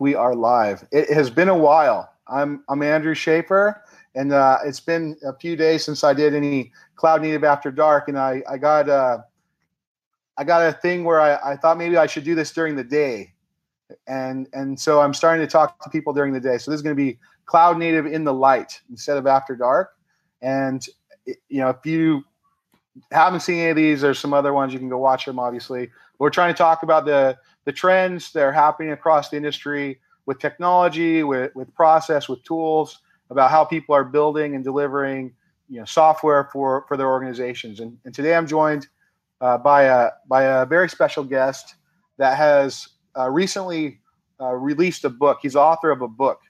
we are live. It has been a while. I'm I'm Andrew Shafer, and uh, it's been a few days since I did any cloud native after dark, and I I got uh, I got a thing where I, I thought maybe I should do this during the day, and and so I'm starting to talk to people during the day. So this is going to be cloud native in the light instead of after dark, and you know if you haven't seen any of these, there's some other ones you can go watch them. Obviously, we're trying to talk about the the trends that are happening across the industry with technology, with with process, with tools, about how people are building and delivering you know software for for their organizations. And, and today I'm joined uh, by a by a very special guest that has uh, recently uh, released a book. He's author of a book,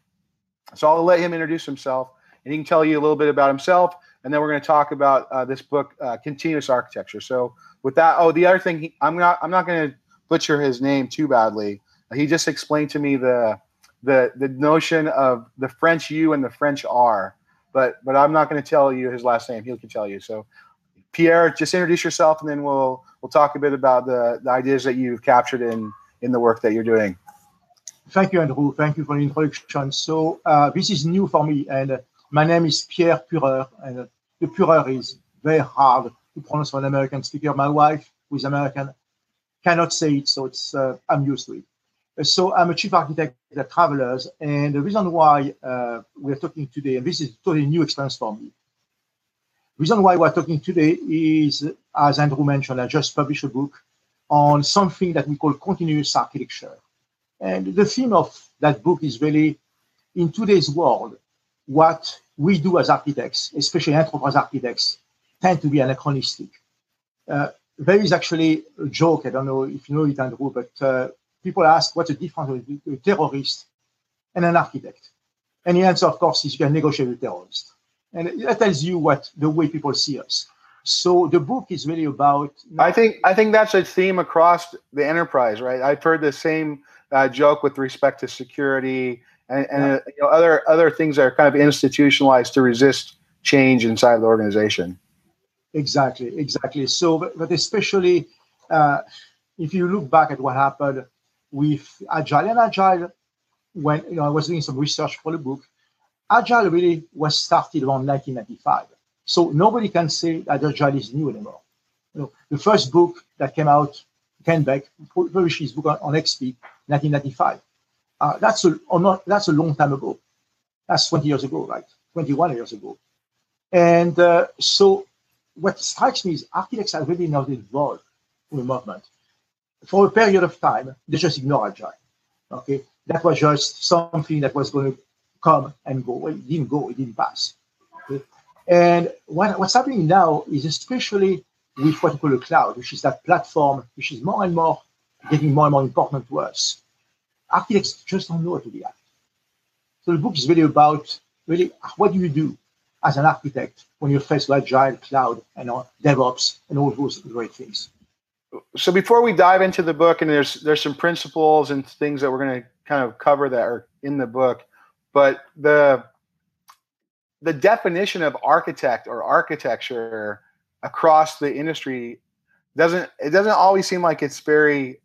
so I'll let him introduce himself, and he can tell you a little bit about himself, and then we're going to talk about uh, this book, uh, Continuous Architecture. So with that, oh, the other thing, he, I'm not I'm not going to butcher his name too badly. He just explained to me the the the notion of the French U and the French R, but but I'm not going to tell you his last name. He can tell you. So Pierre, just introduce yourself, and then we'll we'll talk a bit about the, the ideas that you've captured in in the work that you're doing. Thank you, Andrew. Thank you for the introduction. So uh, this is new for me, and uh, my name is Pierre Pureur, and uh, the Pureur is very hard to pronounce for an American speaker. My wife, who is American, cannot say it, so it's uh, I'm used to it. So I'm a chief architect at Travelers, and the reason why uh, we're talking today, and this is totally new experience for me, reason why we're talking today is, as Andrew mentioned, I just published a book on something that we call continuous architecture. And the theme of that book is really in today's world, what we do as architects, especially enterprise architects, tend to be anachronistic. Uh, there is actually a joke, I don't know if you know it, Andrew, but uh, people ask what's the difference between a terrorist and an architect? And the answer, of course, is you can negotiate with terrorists. And that tells you what the way people see us. So the book is really about. I think I think that's a theme across the enterprise, right? I've heard the same uh, joke with respect to security and, and uh, you know, other other things that are kind of institutionalized to resist change inside the organization. Exactly, exactly. So, but, especially uh, if you look back at what happened with Agile and Agile, when you know I was doing some research for the book, Agile really was started around 1995. So nobody can say that Agile is new anymore. You know, the first book that came out, Kent Beck published his book on, on XP, 1995. Uh, that's a not, that's a long time ago. That's 20 years ago, right? 21 years ago. And uh, so what strikes me is architects are really not involved in the movement. For a period of time, they just ignore agile. Okay, that was just something that was going to come and go. Well, it didn't go, it didn't pass. Okay? And what, what's happening now is especially with what we call the cloud, which is that platform which is more and more getting more and more important to us. Architects just don't know how to react. So the book is really about really what do you do as an architect when you're faced with agile, cloud, and all, DevOps, and all those great things. So before we dive into the book, and there's there's some principles and things that we're going to kind of cover that are in the book, but the the definition of architect or architecture across the industry doesn't it doesn't always seem like it's very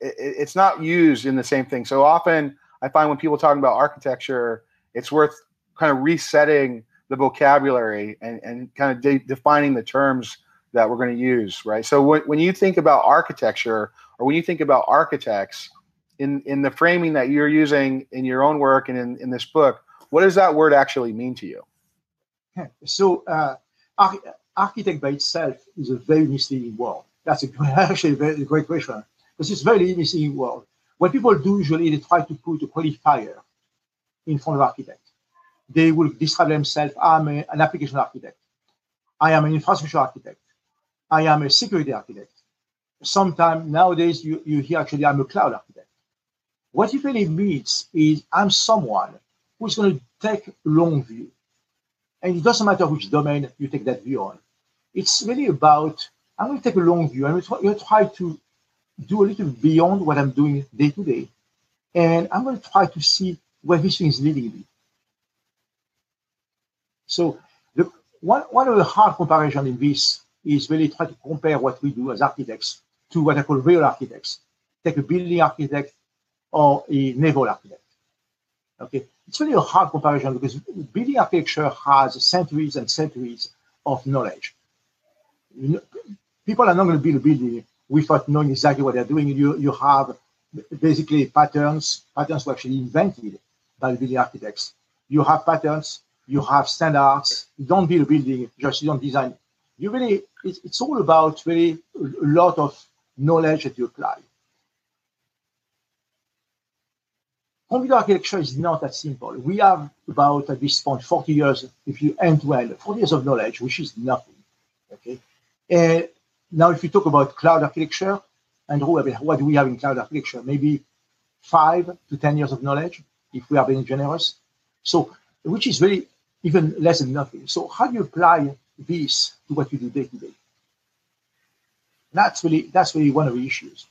it's not used in the same thing. So often I find when people talking about architecture, it's worth kind of resetting the vocabulary and, and kind of de- defining the terms that we're going to use, right? So when, when you think about architecture or when you think about architects in, in the framing that you're using in your own work and in, in this book, what does that word actually mean to you? So uh, architect by itself is a very misleading word. That's a, actually a very great question because it's a very misleading word. What people do usually, they try to put a qualifier in front of architect they will describe themselves I'm a, an application architect. I am an infrastructure architect. I am a security architect. Sometimes nowadays you, you hear actually I'm a cloud architect. What it really means is I'm someone who's going to take a long view. And it doesn't matter which domain you take that view on. It's really about I'm going to take a long view. I'm going to try to do a little beyond what I'm doing day to day. And I'm going to try to see where this thing is leading me. So the, one, one of the hard comparisons in this is really try to compare what we do as architects to what I call real architects. Take a building architect or a naval architect. Okay, it's really a hard comparison because building architecture has centuries and centuries of knowledge. You know, people are not going to build a building without knowing exactly what they're doing. You you have basically patterns. Patterns were actually invented by building architects. You have patterns. You have standards. You don't build a building just you don't design. You really it's, it's all about really a lot of knowledge that you apply. Computer architecture is not that simple. We have about at this point 40 years, if you end to end, 40 years of knowledge, which is nothing. Okay. And now, if you talk about cloud architecture, and what do we have in cloud architecture? Maybe five to 10 years of knowledge, if we are being generous. So, which is really even less than nothing. So, how do you apply this to what you do day to day? That's really that's really one of the issues.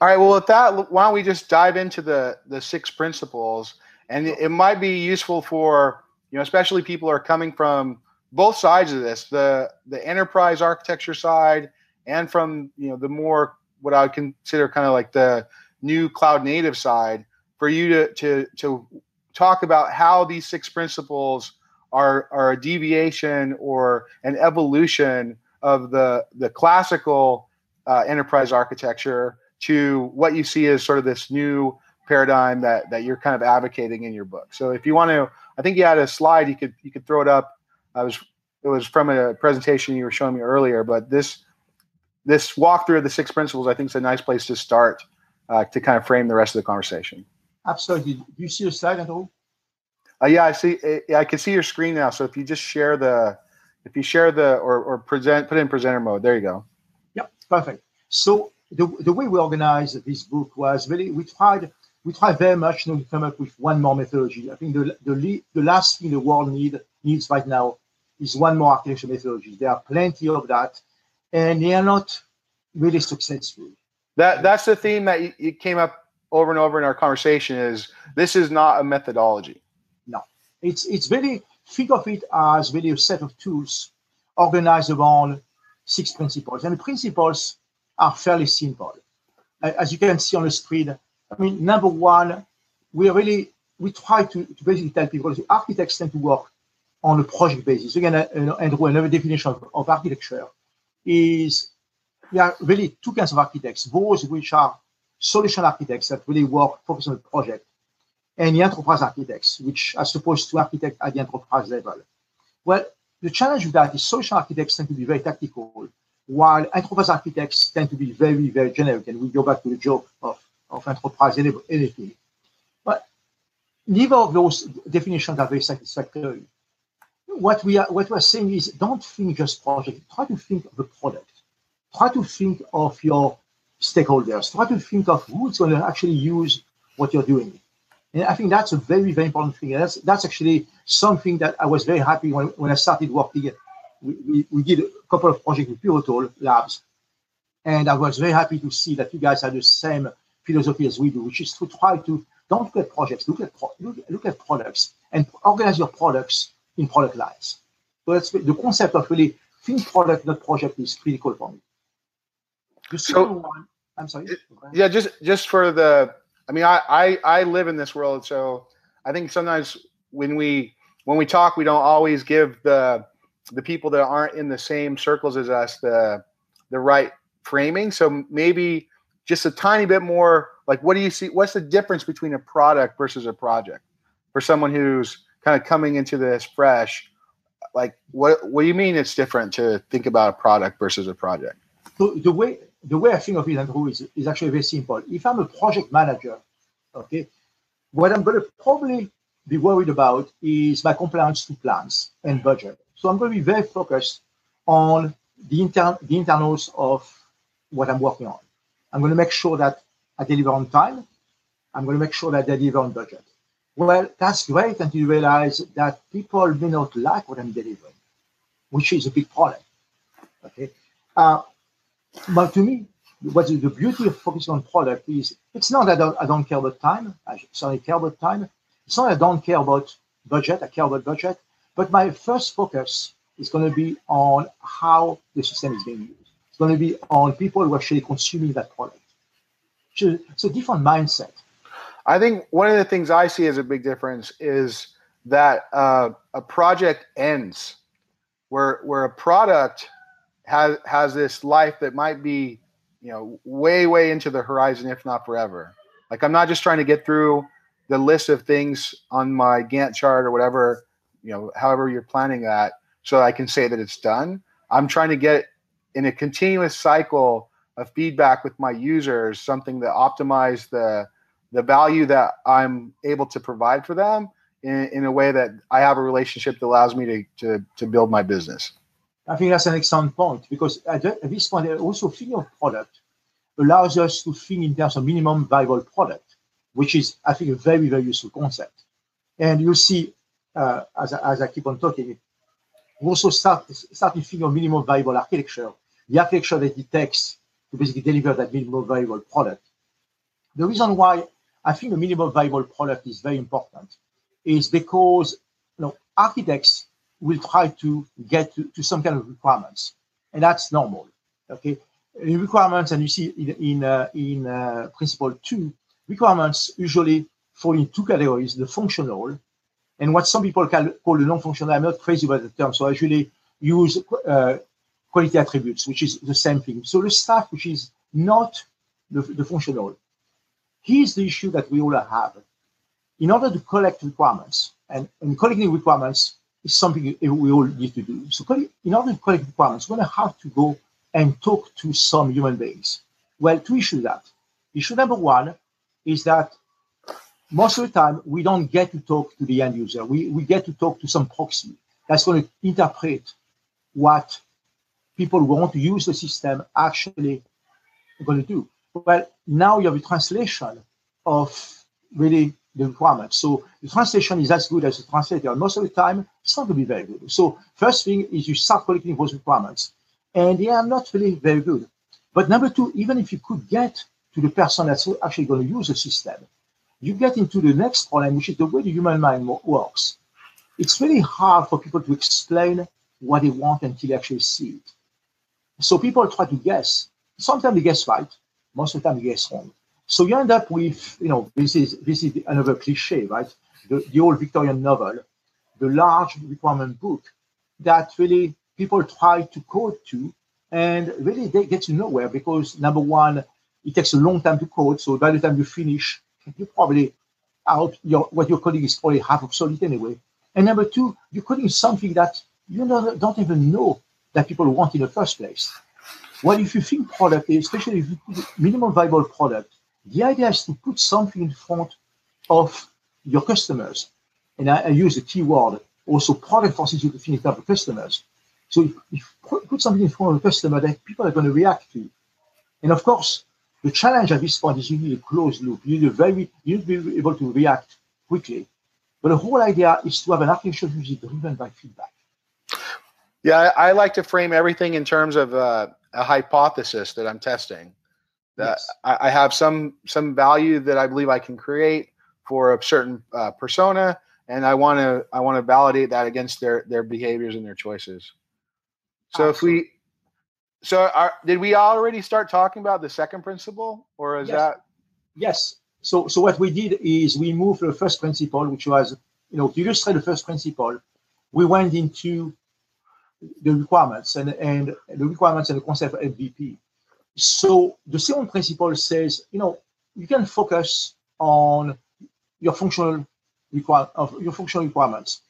All right. Well, with that, why don't we just dive into the the six principles? And it might be useful for you know, especially people are coming from both sides of this the the enterprise architecture side and from you know the more what I would consider kind of like the new cloud native side for you to to to talk about how these six principles are are a deviation or an evolution of the the classical uh, enterprise architecture to what you see as sort of this new paradigm that that you're kind of advocating in your book. So if you want to, I think you had a slide you could you could throw it up. I was it was from a presentation you were showing me earlier, but this this walkthrough of the six principles I think is a nice place to start uh, to kind of frame the rest of the conversation. Absolutely. Do you see the slide at all? Uh, yeah, I see. I can see your screen now. So if you just share the, if you share the or, or present, put in presenter mode. There you go. Yep, perfect. So the, the way we organized this book was really we tried we tried very much you know, to come up with one more methodology. I think the the, the last thing the world need needs right now is one more architecture methodology. There are plenty of that, and they are not really successful. That that's the theme that you, came up over and over in our conversation. Is this is not a methodology? No, it's it's really think of it as really a set of tools organized around six principles, and the principles are fairly simple. As you can see on the screen, I mean, number one, we really we try to, to basically tell people that architects tend to work on a project basis. Again, uh, Andrew, another definition of, of architecture is there are really two kinds of architects: those which are solution architects that really work focus on the project, and the enterprise architects, which are supposed to architect at the enterprise level. Well, the challenge with that is solution architects tend to be very tactical while enterprise architects tend to be very, very generic, and we go back to the joke of, of enterprise anything. But neither of those definitions are very satisfactory. What we are what we are saying is don't think just project, try to think of the product. Try to think of your stakeholders. Try to think of who's going to actually use what you're doing. And I think that's a very, very important thing. And that's that's actually something that I was very happy when, when I started working we, we, did a couple of projects with Pivotal Labs, and I was very happy to see that you guys have the same philosophy as we do, which is to try to don't look at projects, look at pro- look, look at products, and organize your products in product lines. So that's the concept of really think product, not project, is critical for me. The so, one, I'm sorry. Yeah, just just for the, I mean, I, I I live in this world, so I think sometimes when we when we talk, we don't always give the the people that aren't in the same circles as us the the right framing. So maybe just a tiny bit more like what do you see what's the difference between a product versus a project for someone who's kind of coming into this fresh like what what do you mean it's different to think about a product versus a project so the way the way i think of it andrew is, is actually very simple if i'm a project manager okay what i'm going to probably be worried about is my compliance to plans and budget so I'm going to be very focused on the, inter- the internals of what I'm working on. I'm going to make sure that I deliver on time. I'm going to make sure that I deliver on budget. Well, that's great until you realize that people may not like what I'm delivering, which is a big problem. Okay. Uh, but to me, what is the beauty of focusing on product is it's not that I don't, I don't care about time. I certainly care about time. It's not that I don't care about budget. I care about budget. But my first focus is going to be on how the system is being used. It's going to be on people who are actually consuming that product. It's a different mindset. I think one of the things I see as a big difference is that uh, a project ends, where where a product has has this life that might be, you know, way way into the horizon, if not forever. Like I'm not just trying to get through the list of things on my Gantt chart or whatever, you know, however you're planning that, so I can say that it's done. I'm trying to get in a continuous cycle of feedback with my users, something that optimize the the value that I'm able to provide for them in, in a way that I have a relationship that allows me to, to, to build my business. I think that's an excellent point because at this point, also thinking of product allows us to think in terms of minimum viable product, which is, I think, a very, very useful concept. And you'll see, uh, as, as I keep on talking, we also start starting thinking of minimum viable architecture, the architecture that it takes to basically deliver that minimum viable product. The reason why I think the minimum viable product is very important is because you know architects will try to get to, to some kind of requirements, and that's normal. Okay, in requirements, and you see in in, uh, in uh, principle two, requirements usually fall in two categories: the functional and what some people call, call the non-functional. I'm not crazy about the term, so I usually use uh, quality attributes, which is the same thing. So the stuff which is not the, the functional Here's the issue that we all have. In order to collect requirements, and, and collecting requirements is something we all need to do. So in order to collect requirements, we're going to have to go and talk to some human beings. Well, two issues that. Issue number one is that most of the time we don't get to talk to the end user. We, we get to talk to some proxy that's going to interpret what people who want to use the system actually are going to do. Well, now you have a translation of really the requirements. So the translation is as good as the translator. Most of the time, it's not going to be very good. So first thing is you start collecting those requirements, and they are not really very good. But number two, even if you could get to the person that's actually going to use the system, you get into the next problem, which is the way the human mind works. It's really hard for people to explain what they want until they actually see it. So people try to guess. Sometimes they guess right, most of the time you get wrong. So you end up with, you know, this is this is another cliche, right? The, the old Victorian novel, the large requirement book that really people try to code to, and really they get to nowhere because number one, it takes a long time to code. So by the time you finish, you probably out your what you're coding is probably half obsolete anyway. And number two, you're coding something that you don't even know that people want in the first place. Well, if you think product, especially if you minimum viable product, the idea is to put something in front of your customers. And I, I use the keyword also product forces you to think about customers. So if, if put something in front of a customer that people are going to react to. And of course, the challenge at this point is you need a closed loop. You need a very you need to be able to react quickly. But the whole idea is to have an architecture which is driven by feedback. Yeah, I, I like to frame everything in terms of uh, a hypothesis that I'm testing. That yes. I, I, have some some value that I believe I can create for a certain uh, persona, and I want to I want to validate that against their their behaviors and their choices. So Absolutely. if we so are, did we already start talking about the second principle, or is yes. that? Yes. So so what we did is we moved the first principle, which was you know to illustrate the first principle, we went into the requirements and, and the requirements and the concept of MVP. So the second principle says, you know, you can focus on your functional require of your functional requirements,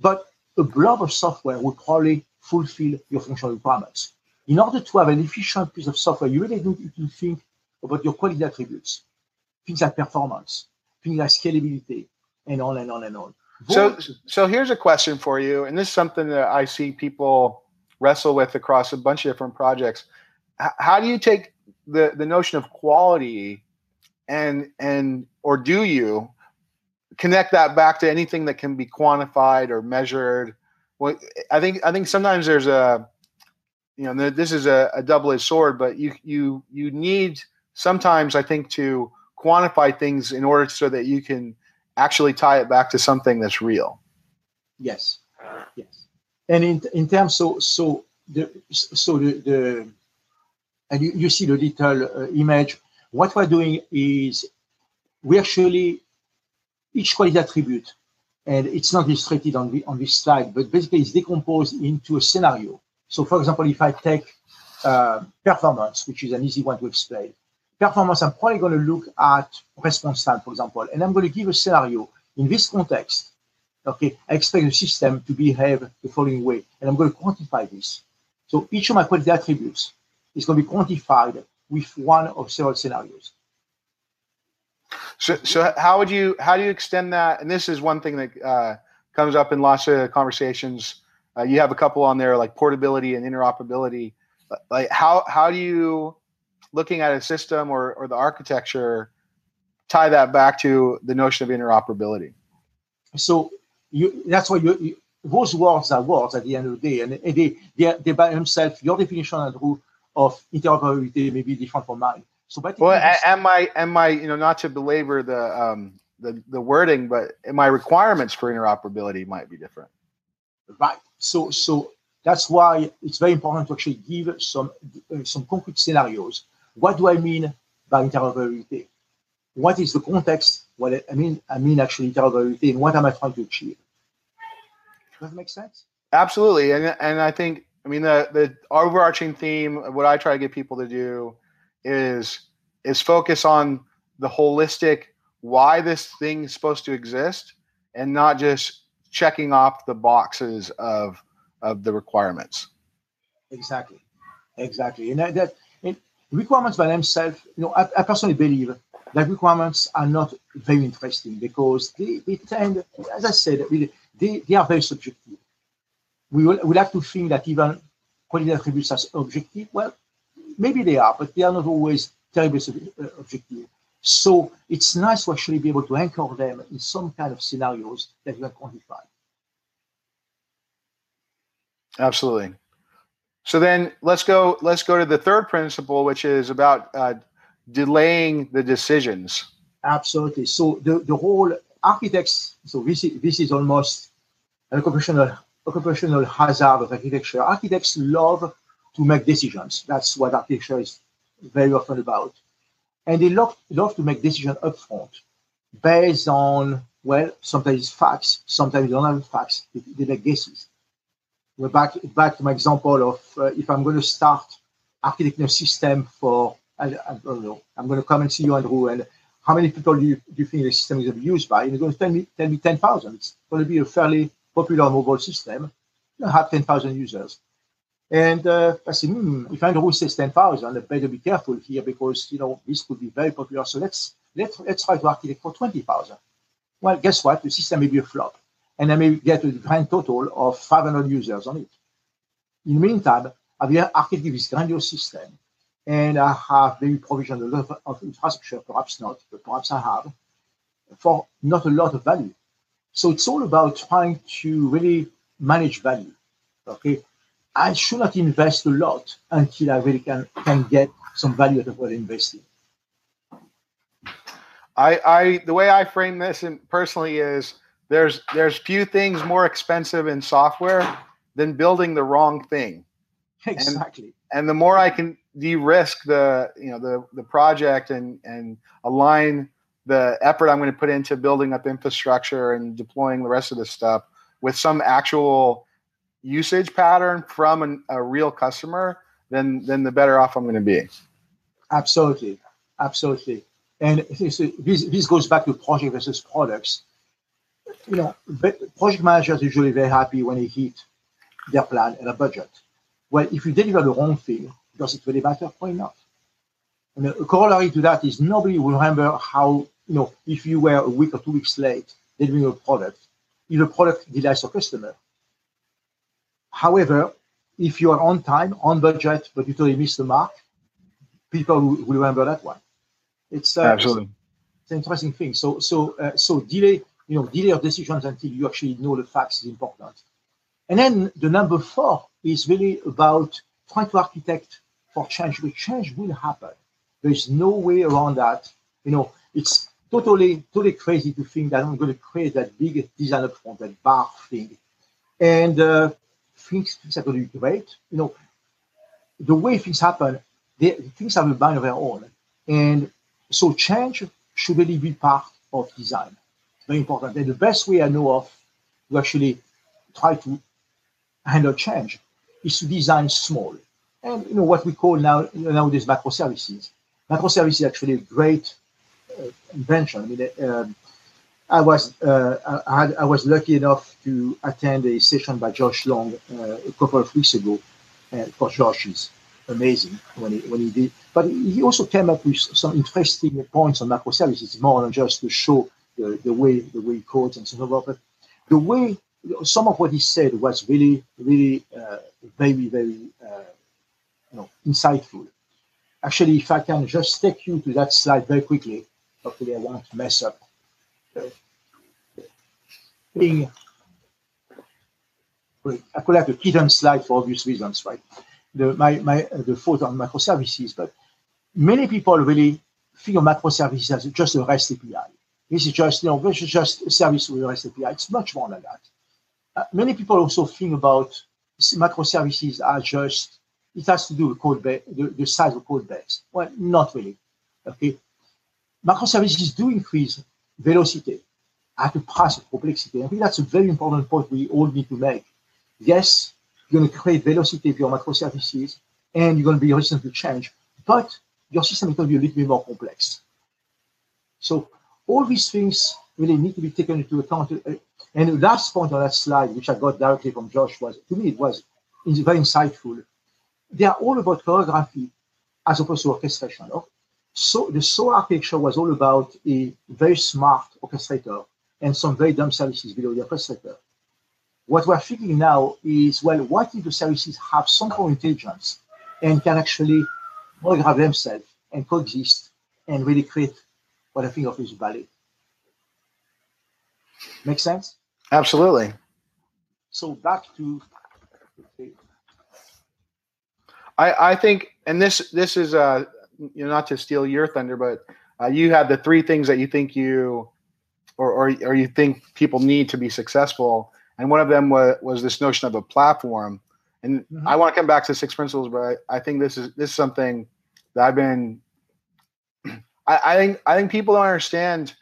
but a blob of software will probably fulfill your functional requirements. In order to have an efficient piece of software, you really need to think about your quality attributes, things like performance, things like scalability, and on and on and on. So, so here's a question for you, and this is something that I see people wrestle with across a bunch of different projects. How do you take the the notion of quality, and and or do you connect that back to anything that can be quantified or measured? Well, I think I think sometimes there's a you know this is a, a double-edged sword, but you you you need sometimes I think to quantify things in order so that you can actually tie it back to something that's real. Yes, yes. And in in terms so so the so the, the and you, you see the little uh, image what we're doing is we actually each quality attribute, and it's not illustrated on the on this slide, but basically it's decomposed into a scenario. So, for example, if I take uh, performance, which is an easy one to explain, performance, I'm probably going to look at response time, for example, and I'm going to give a scenario in this context. Okay, I expect the system to behave the following way, and I'm going to quantify this. So each of my quality attributes is going to be quantified with one of several scenarios. So, so how would you how do you extend that? And this is one thing that uh, comes up in lots of conversations. Uh, you have a couple on there like portability and interoperability. Like how how do you looking at a system or or the architecture tie that back to the notion of interoperability? So you that's why you, you those words are words at the end of the day, and they they, they by themselves your definition Andrew, of interoperability may be different from mine. So, but well, am I am I you know not to belabor the um, the the wording, but my requirements for interoperability might be different. Right. So so that's why it's very important to actually give some uh, some concrete scenarios. What do I mean by interoperability? What is the context? What I mean I mean actually interoperability, and what am I trying to achieve? Does that make sense? Absolutely, and and I think I mean the the overarching theme. What I try to get people to do is is focus on the holistic why this thing is supposed to exist and not just checking off the boxes of of the requirements. Exactly. Exactly. And that, that and requirements by themselves you know I, I, personally believe that requirements are not very interesting because they, they tend as i said they, they are very subjective we will we like to think that even quality attributes as objective well maybe they are, but they are not always terribly uh, objective. So it's nice to actually be able to anchor them in some kind of scenarios that you can quantify. Absolutely. So then let's go. Let's go to the third principle, which is about uh, delaying the decisions. Absolutely. So the, the whole architects. So this is, this is almost an occupational occupational hazard of architecture. Architects love to make decisions. That's what architecture is very often about. And they love, love to make decisions upfront based on, well, sometimes facts, sometimes they don't have facts, they, they make guesses. We're back, back to my example of uh, if I'm going to start architecting a system for, I, I, don't know, I'm going to come and see you, Andrew, and how many people do you, do you think the system is going to be used by? And you're going to tell me, tell me 10,000. It's going to be a fairly popular mobile system. You have 10,000 users. And uh, I said, hmm, if Andrew says 10,000, I better be careful here because, you know, this could be very popular. So let's, let's, let's try to architect for 20,000. Well, guess what? The system may be a flop. And I may get a grand total of 500 users on it. In the meantime, I've architected this grandiose system and I have maybe provisioned a lot of infrastructure, perhaps not, but perhaps I have, for not a lot of value. So it's all about trying to really manage value. Okay. I should not invest a lot until I really can, can get some value out of what I'm investing. I, I the way I frame this personally is there's there's few things more expensive in software than building the wrong thing. Exactly. And, and the more I can de-risk the you know the the project and and align the effort I'm going to put into building up infrastructure and deploying the rest of this stuff with some actual usage pattern from an, a real customer, then then the better off I'm going to be. Absolutely, absolutely. And this, this goes back to project versus products. You know, project managers are usually very happy when they hit their plan and a budget. Well, if you deliver the wrong thing, does it really matter? Why not? And a corollary to that is nobody will remember how, you know, if you were a week or two weeks late delivering a product, if the product delights your customer, However, if you are on time, on budget, but you totally miss the mark, people will, remember that one. It's uh, absolutely it's, an interesting thing. So so uh, so delay you know delay your decisions until you actually know the facts is important. And then the number four is really about trying to architect for change. The change will happen. There is no way around that. You know, it's totally totally crazy to think that I'm going to create that big design upfront, that bar thing, and uh, things, things are going to be great. You know, the way things happen, they, things have a mind of their own. And So change should really be part of design. Very important. And the best way I know of to actually try to handle change is to design small. And you know what we call now nowadays microservices. Microservices is actually a great invention. I mean, uh, I was uh, I, had, I, was lucky enough to attend a session by Josh Long uh, a couple of weeks ago, and of course Josh is amazing when he when he did. But he also came up with some interesting points on microservices, more than just to show the, the way the way he codes and so on. But the way some of what he said was really really uh, very very uh, you know insightful. Actually, if I can just take you to that slide very quickly, hopefully I won't mess up. Being I could have the hidden slide for obvious reasons, right? The my my uh, the photo on microservices, but many people really of microservices as just a REST API. This is just, you know, this is just a service with a REST API. It's much more than that. Uh, many people also think about microservices are just, it has to do with code base, the, the size of code base. Well, not really. Okay. Microservices do increase velocity at the price of complexity. I think that's a very important point we all need to make. Yes, you're going to create velocity for your microservices and you're going to be resistant to change, but your system is going to be a little bit more complex. So all these things really need to be taken into account. And the last point on that slide, which I got directly from Josh, was to me it was very insightful. They are all about choreography as opposed to orchestration. So the SOA architecture was all about a very smart orchestrator and some very dumb services below the orchestrator. What we're thinking now is, well, what if the services have some core intelligence and can actually choreograph themselves and coexist and really create what I think of as value. Make sense? Absolutely. So back to I, I think, and this this is uh, you know, not to steal your thunder, but uh, you had the three things that you think you or, or or you think people need to be successful, and one of them was was this notion of a platform. And mm-hmm. I want to come back to six principles, but I, I think this is this is something that I've been I, I think I think people don't understand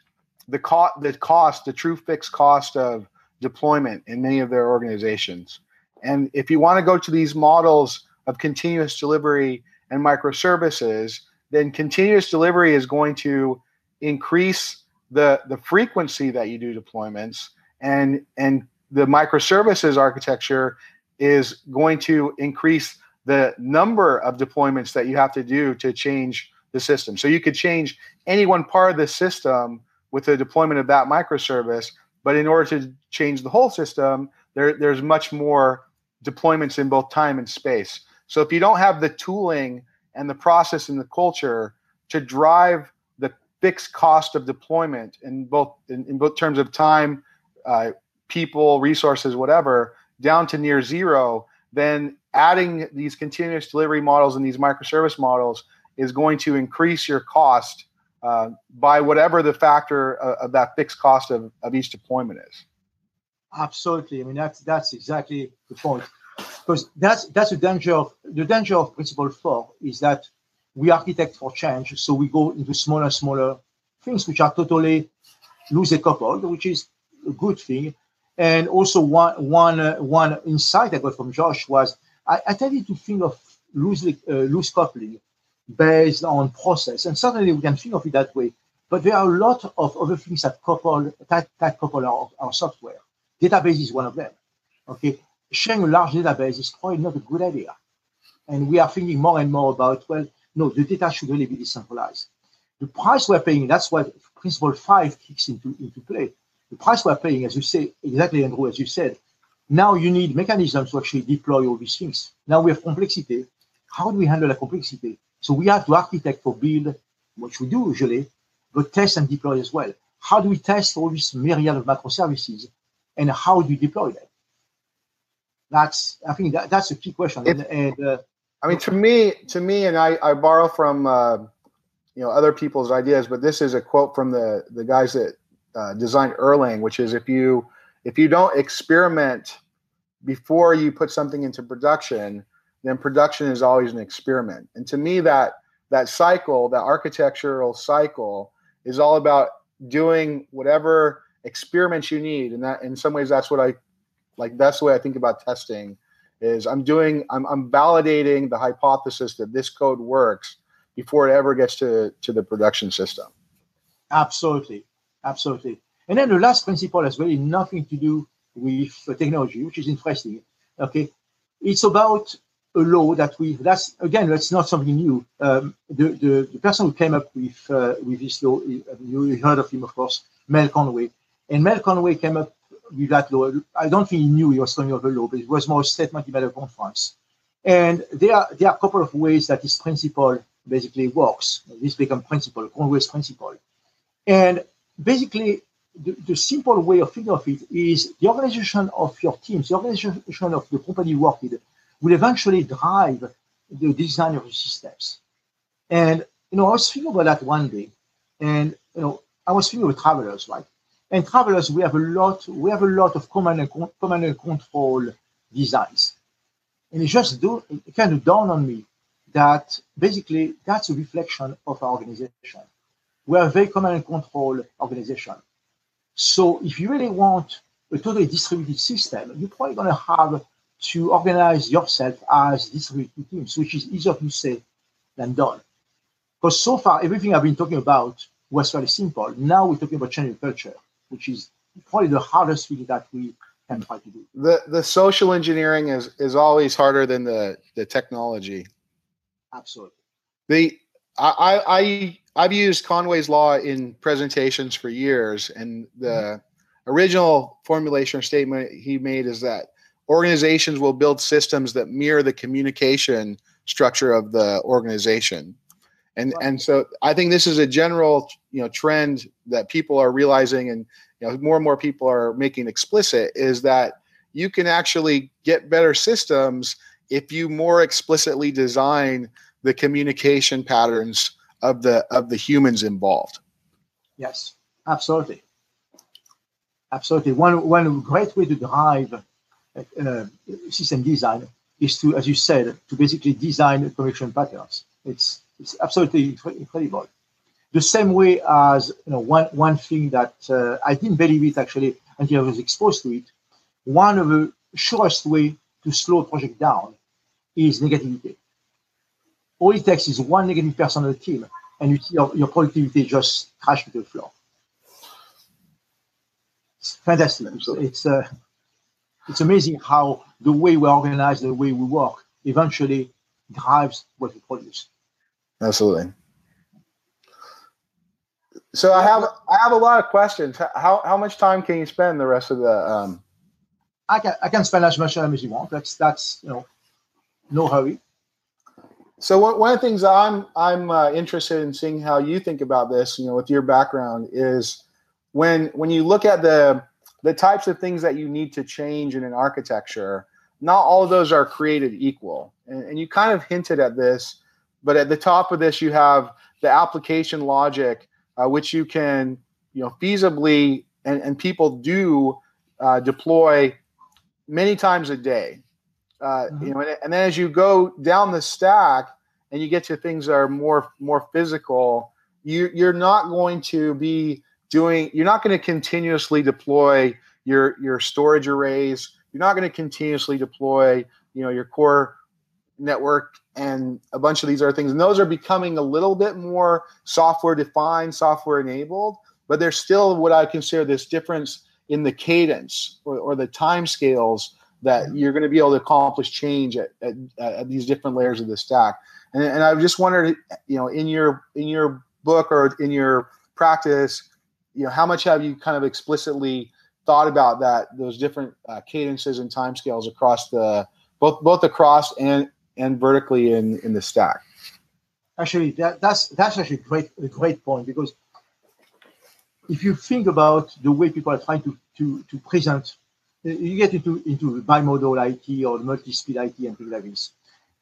the cost, the cost, the true fixed cost of deployment in many of their organizations. And if you want to go to these models of continuous delivery and microservices, then continuous delivery is going to increase the the frequency that you do deployments, and and the microservices architecture is going to increase the number of deployments that you have to do to change the system. So you could change any one part of the system with the deployment of that microservice, but in order to change the whole system, there, there's much more deployments in both time and space. So if you don't have the tooling and the process and the culture to drive the fixed cost of deployment in both in, in both terms of time, uh, people, resources, whatever, down to near zero, then adding these continuous delivery models and these microservice models is going to increase your cost uh, by whatever the factor of, of that fixed cost of, of each deployment is. Absolutely. I mean, that's that's exactly the point. Because that's that's the danger of the danger of principle four is that we architect for change, so we go into smaller, smaller things which are totally loosely coupled, which is a good thing. And also one one uh, one insight I got from Josh was I, I tended to think of loosely uh, loose coupling based on process. And certainly we can think of it that way. But there are a lot of other things that couple that, that couple our, our software. Database is one of them. Okay. Sharing a large database is probably not a good idea. And we are thinking more and more about, well, no, the data should really be decentralized. The price we're paying, that's what principle five kicks into, into play. The price we're paying, as you say, exactly, Andrew, as you said, now you need mechanisms to actually deploy all these things. Now we have complexity. How do we handle the complexity? So we have to architect for build, which we do usually, but test and deploy as well. How do we test all these myriad of microservices and how do we deploy them? That's, I think that, that's a key question. It, and, and uh, I mean, to me, to me, and I, I borrow from, uh, you know, other people's ideas, but this is a quote from the, the guys that uh, designed Erlang, which is if you, if you don't experiment before you put something into production, then production is always an experiment. And to me, that that cycle, that architectural cycle, is all about doing whatever experiments you need, and that in some ways that's what I like. That's the way I think about testing. Is I'm doing I'm I'm validating the hypothesis that this code works before it ever gets to to the production system. Absolutely, absolutely. And then the last principle has really nothing to do with technology, which is interesting. Okay, it's about a law that we that's again that's not something new. Um, the, the, the person who came up with uh, with this law, you heard of him of course, Mel Conway, and Mel Conway came up with that law. I don't think he knew he was coming law, but it was more a statement he made at conference. And there are there are a couple of ways that this principle basically works. This become principle, Conway's principle, and basically the, the, simple way of thinking of it is the organization of your teams, the organization of the company you work with will eventually drive the design of the systems. And you know, I was thinking about that one day, and you know, I was thinking with travelers, right? And travelers, we have a lot, we have a lot of command and command and control designs, and it just do it kind of dawned on me that basically that's a reflection of our organization. We are a very command and control organization. So if you really want a totally distributed system, you're probably going to have to organize yourself as distributed teams, which is easier to say than done. Because so far, everything I've been talking about was fairly simple. Now we're talking about changing culture, which is probably the hardest thing that we can try to do. The the social engineering is is always harder than the the technology. Absolutely. The I I I've used Conway's law in presentations for years, and the mm-hmm. original formulation or statement he made is that organizations will build systems that mirror the communication structure of the organization and right. and so i think this is a general you know trend that people are realizing and you know more and more people are making explicit is that you can actually get better systems if you more explicitly design the communication patterns of the of the humans involved yes absolutely absolutely one one great way to drive uh, system design is to, as you said, to basically design connection patterns. It's it's absolutely incredible. The same way as you know, one one thing that uh, I didn't believe it actually until I was exposed to it. One of the surest way to slow a project down is negativity. All it takes is one negative person on the team, and you, your, your productivity just crash to the floor. It's fantastic. It's, it's uh, it's amazing how the way we organize, the way we work, eventually drives what we produce. Absolutely. So I have I have a lot of questions. How how much time can you spend the rest of the? Um... I can I can spend as much time as you want. That's that's you know, no hurry. So one, one of the things I'm I'm uh, interested in seeing how you think about this, you know, with your background, is when when you look at the the types of things that you need to change in an architecture, not all of those are created equal. And, and you kind of hinted at this, but at the top of this, you have the application logic, uh, which you can, you know, feasibly and, and people do uh, deploy many times a day. Uh, mm-hmm. You know, and, and then as you go down the stack and you get to things that are more more physical, you you're not going to be doing you're not going to continuously deploy your your storage arrays you're not going to continuously deploy you know your core network and a bunch of these other things. And those are becoming a little bit more software defined software enabled but there's still what i consider this difference in the cadence or, or the time scales that you're going to be able to accomplish change at, at, at these different layers of the stack. And, and i just wondered you know in your in your book or in your practice you know how much have you kind of explicitly thought about that those different uh, cadences and timescales across the both both across and and vertically in in the stack actually that, that's that's actually great a great point because if you think about the way people are trying to to, to present you get into into bimodal IT or multi-speed IT and things like this.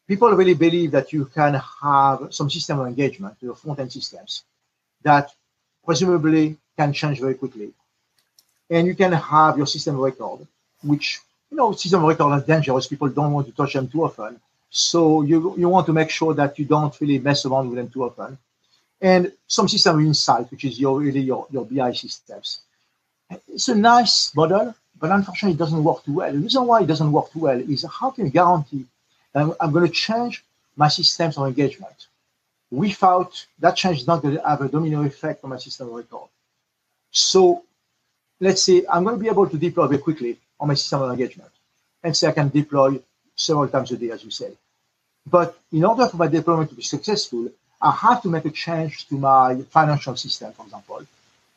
People really believe that you can have some system of engagement, your front-end systems, that presumably can change very quickly. And you can have your system record, which, you know, system record is dangerous. People don't want to touch them too often. So you, you want to make sure that you don't really mess around with them too often. And some system insight, which is your really your, your BI systems. It's a nice model, but unfortunately it doesn't work too well. The reason why it doesn't work too well is how can you guarantee that I'm, I'm going to change my systems of engagement without that change is not going to have a domino effect on my system of record. So let's say I'm going to be able to deploy very quickly on my system of engagement. And say I can deploy several times a day, as you say. But in order for my deployment to be successful, I have to make a change to my financial system, for example.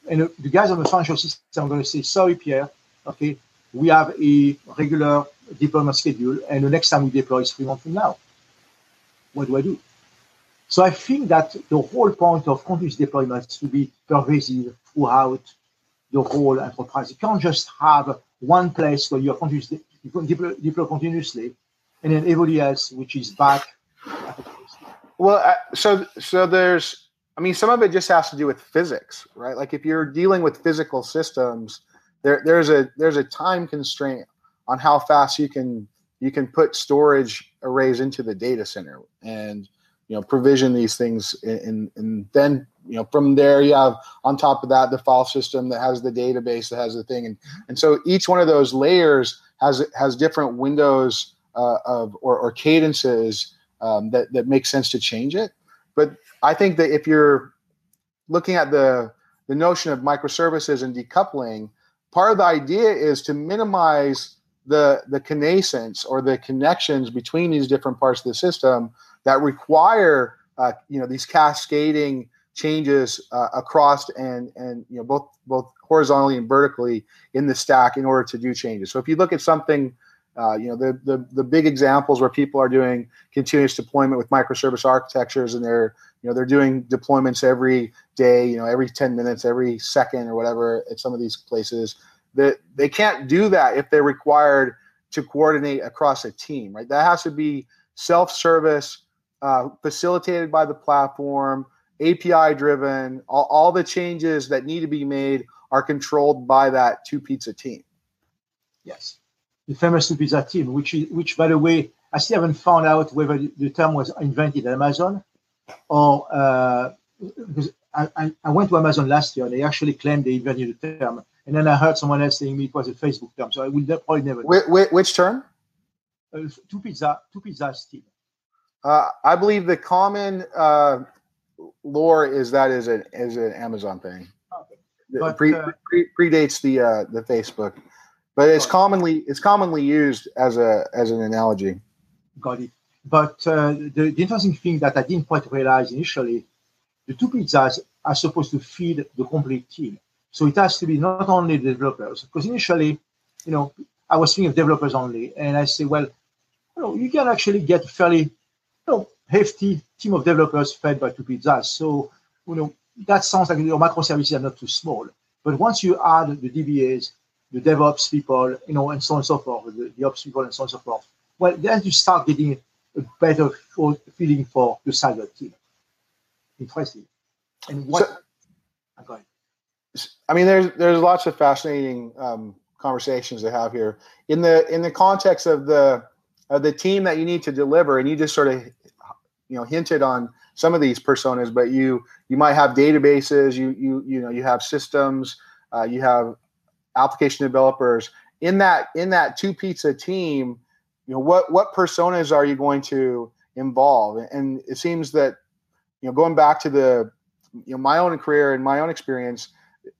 And uh, the guys on the financial system are going to say, sorry, Pierre, okay, we have a regular deployment schedule, and the next time we deploy is three months from now. What do I do? So I think that the whole point of continuous deployment is to be pervasive throughout the whole enterprise. You can't just have one place where continuous, you deploy, deploy continuously and then everybody else which is back. Well, so so there's, I mean, some of it just has to do with physics, right? Like if you're dealing with physical systems, there there's a there's a time constraint on how fast you can you can put storage arrays into the data center and you know provision these things and and then you know from there you have on top of that the file system that has the database that has the thing and and so each one of those layers has has different windows uh, of or, or cadences um, that that make sense to change it. But I think that if you're looking at the the notion of microservices and decoupling, part of the idea is to minimize the the connascence or the connections between these different parts of the system that require uh, you know these cascading changes uh, across and and you know both both horizontally and vertically in the stack in order to do changes. So if you look at something uh, you know, the, the the big examples where people are doing continuous deployment with microservice architectures, and they're you know they're doing deployments every day, you know, every 10 minutes, every second, or whatever at some of these places. That they can't do that if they're required to coordinate across a team, right? That has to be self-service, uh, facilitated by the platform, API driven. All, all the changes that need to be made are controlled by that two pizza team. Yes the famous pizza team, which is, which by the way, I still haven't found out whether the term was invented at Amazon or uh, because I, I, went to Amazon last year. and They actually claimed they invented the term, and then I heard someone else saying it was a Facebook term. So I will probably never. Which, which term? Uh, two pizza, two pizza team. Uh, I believe the common uh, lore is that is an is an Amazon thing. Okay. But, pre, uh, pre, predates the uh, the Facebook but it's commonly it's commonly used as a as an analogy. Got it. But uh, the, the, interesting thing that I didn't quite realize initially, the two pizzas are supposed to feed the complete team. So it has to be not only the developers, because initially, you know, I was thinking of developers only, and I say, well, you know, you can actually get a fairly, you know, hefty team of developers fed by two pizzas. So, you know, that sounds like your microservices are not too small. But once you add the DBAs, the DevOps people, you know, and so on and so forth, the, the ops people and so on and so forth. Well, then you start getting a better feeling for the cyber team. Interesting. And what? So, I mean, there's there's lots of fascinating um, conversations to have here in the in the context of the of the team that you need to deliver, and you just sort of you know hinted on some of these personas, but you you might have databases, you you you know you have systems, uh, you have application developers in that in that two pizza team you know what what personas are you going to involve? And it seems that you know going back to the you know my own career and my own experience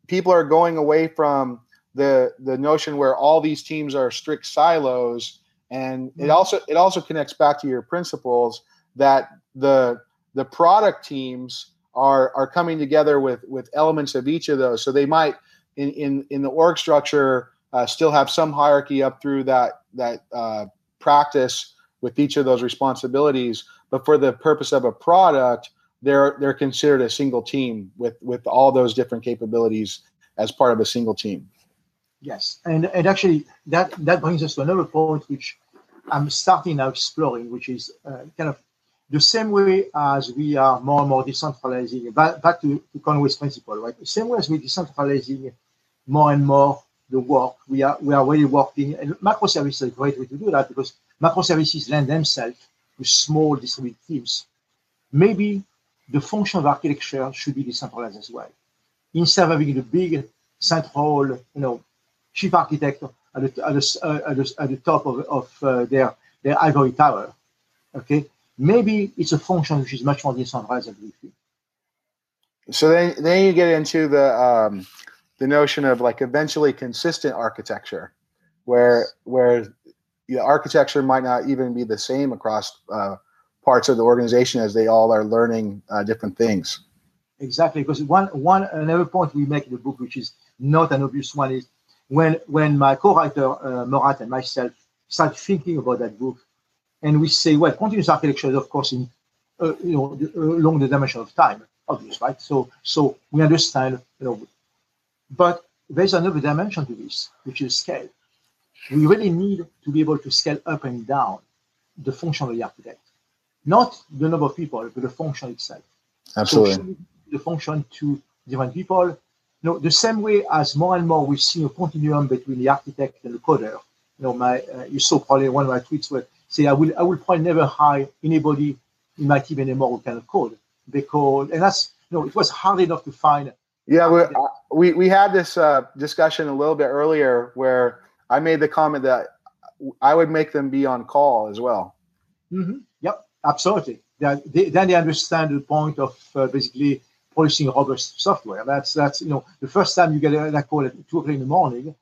people are going away from the the notion where all these teams are strict silos. And it mm-hmm. also it also connects back to your principles that the the product teams are are coming together with with elements of each of those. So they might in in in the org structure uh, still have some hierarchy up through that that uh, practice with each of those responsibilities. But for the purpose of a product, they're they're considered a single team with with all those different capabilities as part of a single team. Yes, and and actually that that brings us to another point which I'm starting now exploring, which is uh, kind of the same way as we are more and more decentralizing. Back, back to, to Conway's principle, right? The same way as we're decentralizing more and more the work. We are we are really working, and microservices is a great way to do that because microservices lend themselves to small distributed teams, maybe the function of architecture should be decentralized as well. Instead of having the big central, you know, chief architect at the, at the, uh, at the, at the top of, of uh, their, their ivory tower, okay, maybe it's a function which is much more decentralized than we think. So then, then you get into the um, the notion of like eventually consistent architecture, where where the architecture might not even be the same across uh, parts of the organization as they all are learning uh, different things. Exactly, because one one another point we make in the book, which is not an obvious one, is when when my co-writer uh, Murat and myself start thinking about that book, and we say, well, continuous architecture is of course in uh, you know along the dimension of time, obvious, right? So so we understand, you know, but there's another dimension to this, which is scale. We really need to be able to scale up and down the function of the architect, not the number of people, but the function itself. Absolutely. So the function to different people. You know, the same way as more and more we see a continuum between the architect and the coder. You know, my uh, you saw probably one of my tweets where say I will I will probably never hire anybody in my team anymore who can code because and that's you know it was hard enough to find. Yeah, we we, we had this uh, discussion a little bit earlier where I made the comment that I would make them be on call as well. Mm-hmm. Yep, absolutely. They, then they understand the point of uh, basically producing robust software. That's that's you know the first time you get a, that call at two o'clock in the morning,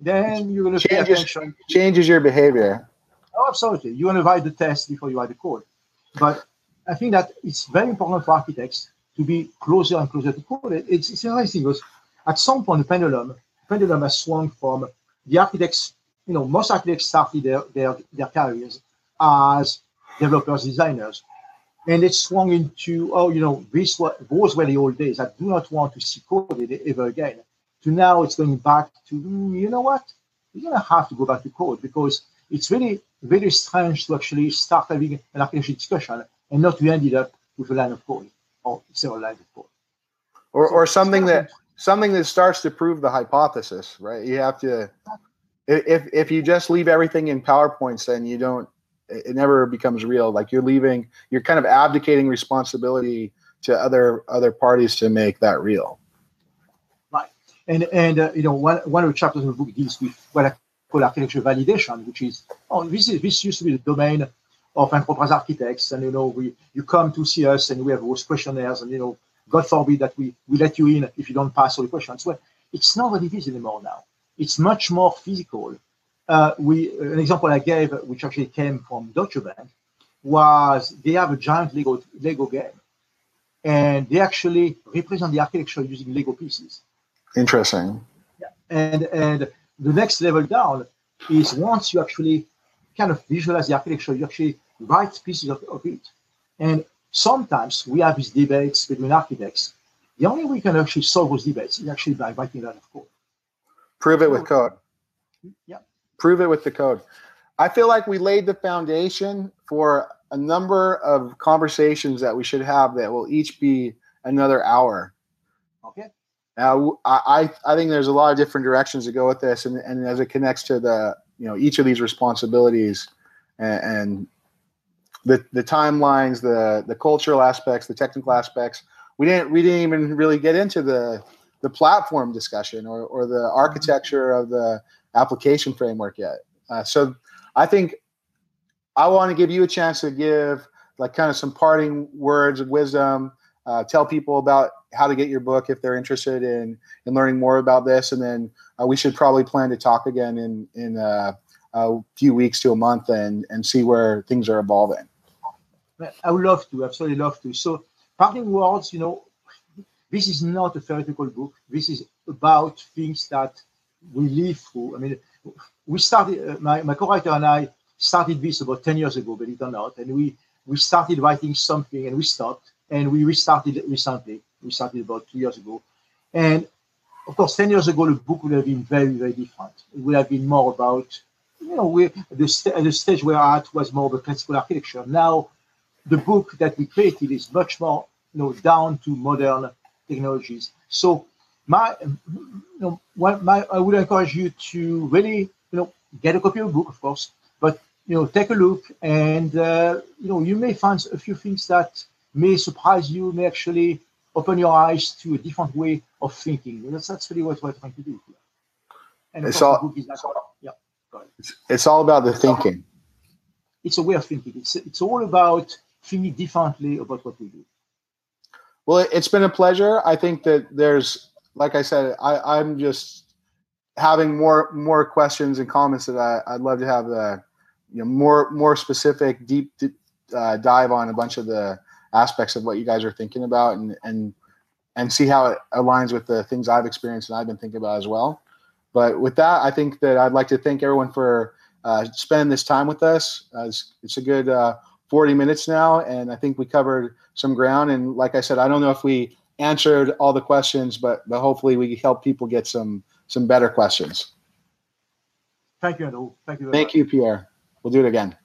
then you're going to pay attention. Changes your behavior. Oh, absolutely. You want to write the test before you write the code. But I think that it's very important for architects to be closer and closer to code. It's, it's interesting because at some point the pendulum, pendulum has swung from the architects. You know, most architects started their their, their careers as developers, designers, and it swung into oh, you know, this was those were the old days. I do not want to see code ever again. To now, it's going back to mm, you know what? You're gonna have to go back to code because it's really very strange to actually start having an architecture discussion and not to end it up with a line of code or several lines of code. Or, or something that something that starts to prove the hypothesis, right? You have to if if you just leave everything in PowerPoints, then you don't it never becomes real. Like you're leaving, you're kind of abdicating responsibility to other other parties to make that real. Right, and and uh, you know one one of the chapters of the book deals with what I call architecture validation, which is oh this is this used to be the domain of enterprise architects, and you know we you come to see us and we have those questionnaires, and you know God forbid that we we let you in if you don't pass all the questions. Well, it's not what it is anymore now. It's much more physical uh, we an example I gave, which actually came from Deutsche Bank, was they have a giant Lego Lego game, and they actually represent the architecture using Lego pieces. Interesting. Yeah. And and the next level down is once you actually kind of visualize the architecture, you actually write pieces of, of it. And sometimes we have these debates between architects. The only way we can actually solve those debates is actually by writing that of code. Prove it with code. Yeah prove it with the code. I feel like we laid the foundation for a number of conversations that we should have that will each be another hour. Okay. Now, I, I think there's a lot of different directions to go with this, and, and as it connects to the you know each of these responsibilities and, and the the timelines, the the cultural aspects, the technical aspects. We didn't we didn't even really get into the the platform discussion or, or the architecture of the application framework yet. Uh, so I think I want to give you a chance to give like kind of some parting words of wisdom. Uh, tell people about how to get your book if they're interested in in learning more about this, and then uh, we should probably plan to talk again in in uh, a few weeks to a month and and see where things are evolving. I would love to, absolutely love to. So parting words, you know, this is not a theoretical book. This is about things that we live through. I mean, we started, uh, my, my co-writer and I started this about 10 years ago, believe it or not. And we, we started writing something and we stopped and we restarted it recently. We started about two years ago. And of course, 10 years ago, the book would have been very, very different. It would have been more about, you know, we, the, st- the stage where art was more of a classical architecture. Now, the book that we created is much more, you know, down to modern technologies. So my, you know, what my, I would encourage you to really, you know, get a copy of the book, of course, but you know, take a look, and uh, you know, you may find a few things that may surprise you, may actually open your eyes to a different way of thinking. That's, that's really what we're trying to do here. And it's all, yeah, it's, it's all about the thinking. It's a way of thinking. It's, it's all about thinking differently about what we do. Well, it's been a pleasure. I think that there's, like I said, I, I'm just having more more questions and comments that I, I'd love to have the uh, you know more more specific, deep uh, dive on a bunch of the aspects of what you guys are thinking about and and and see how it aligns with the things I've experienced and I've been thinking about as well. But with that, I think that I'd like to thank everyone for uh, spending this time with us. Uh, it's, it's, a good uh, 40 minutes now, and I think we covered some ground. And like I said, I don't know if we answered all the questions, but but hopefully we help people get some some better questions. Thank you, Andrew. Thank you. Thank much. you, Pierre. We'll do it again.